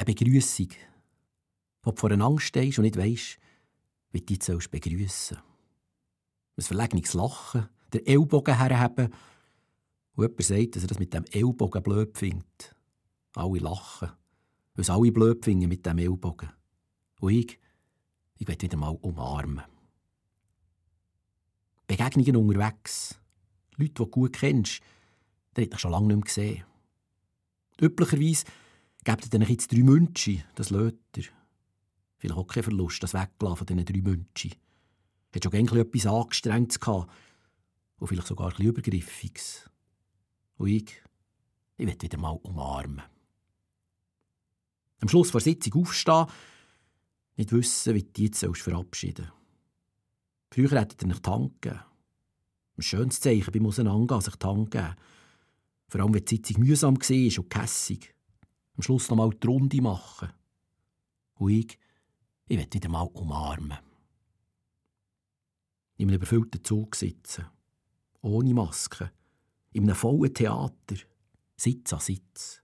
Eine Begrüßung, wo du vor einer Angst stehst und nicht weisst, wie du dich begrüßen Ein verlegenes Lachen, der Ellbogen herheben und jemand sagt, dass er das mit dem Ellbogen blöd findet. Alle lachen, weil es alle blöd finden mit dem Ellbogen. Und ich, ich will wieder mal umarmen. Begegnungen unterwegs. Leute, die du gut kennst, die hat dich schon lange nicht mehr gesehen. Üblicherweise gebt ihr dann jetzt drei München, das löt ihr. Vielleicht auch kein Verlust, das Weggelassen von diesen drei München. Hat schon gerne etwas Angestrengtes gehabt. Und vielleicht sogar etwas Übergriffiges. Und ich, ich will wieder mal umarmen. Am Schluss der Sitzung aufstehen, nicht wissen, wie du jetzt verabschieden sollst. Früher hättet ihr nicht die Hand gegeben. Ein schönes Zeichen beim Auseinandergehen, sich die Hand geben. Vor allem, wenn die Sitzung mühsam war und gehässig. Am Schluss noch mal die Runde machen. Und ich, ich will wieder mal umarmen. In einem überfüllten Zug sitzen. Ohne Maske. In einem vollen Theater. Sitz an Sitz.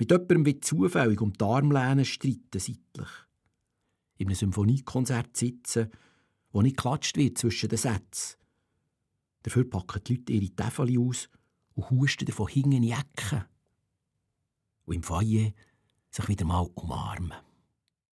Mit jemandem wie zufällig um die Armlehne streiten seitlich. In einem Symphoniekonzert sitzen, wo nicht geklatscht wird zwischen den Sätzen. Dafür packen die Leute ihre Täfel aus und husten davon hinten in die Ecke. Und im Foyer sich wieder mal umarmen.